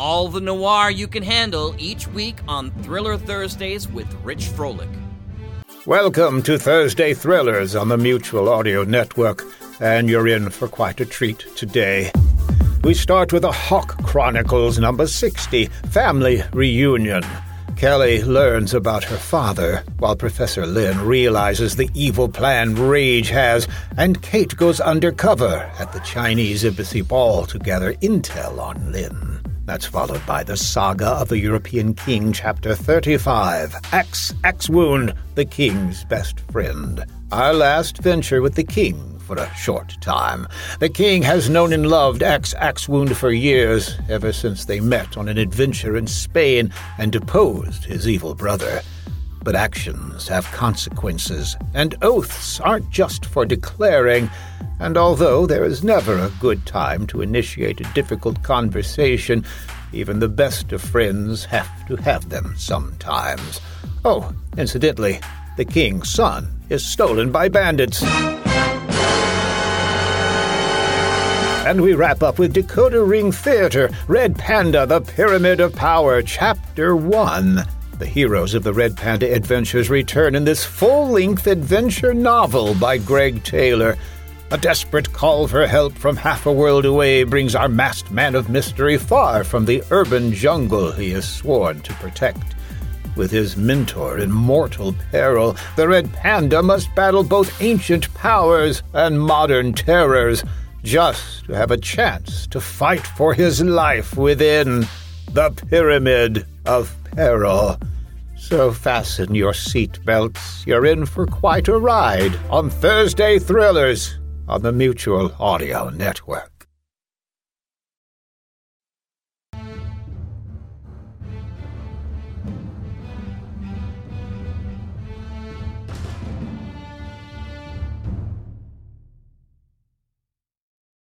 all the noir you can handle each week on Thriller Thursdays with Rich Frolick. Welcome to Thursday Thrillers on the Mutual Audio Network, and you're in for quite a treat today. We start with the Hawk Chronicles number 60 Family Reunion. Kelly learns about her father, while Professor Lin realizes the evil plan Rage has, and Kate goes undercover at the Chinese Embassy Ball to gather intel on Lin. That's followed by the Saga of the European King, Chapter 35 Axe, Axe Wound, the King's Best Friend. Our last venture with the King for a short time. The king has known and loved Axe Axe Wound for years, ever since they met on an adventure in Spain and deposed his evil brother. But actions have consequences, and oaths aren't just for declaring. And although there is never a good time to initiate a difficult conversation, even the best of friends have to have them sometimes. Oh, incidentally, the king's son is stolen by bandits. And we wrap up with Decoder Ring Theater, Red Panda, The Pyramid of Power, Chapter 1. The heroes of the Red Panda adventures return in this full length adventure novel by Gregg Taylor. A desperate call for help from half a world away brings our masked man of mystery far from the urban jungle he is sworn to protect. With his mentor in mortal peril, the Red Panda must battle both ancient powers and modern terrors just to have a chance to fight for his life within the Pyramid of Peril. So fasten your seatbelts. You're in for quite a ride on Thursday Thrillers on the Mutual Audio Network.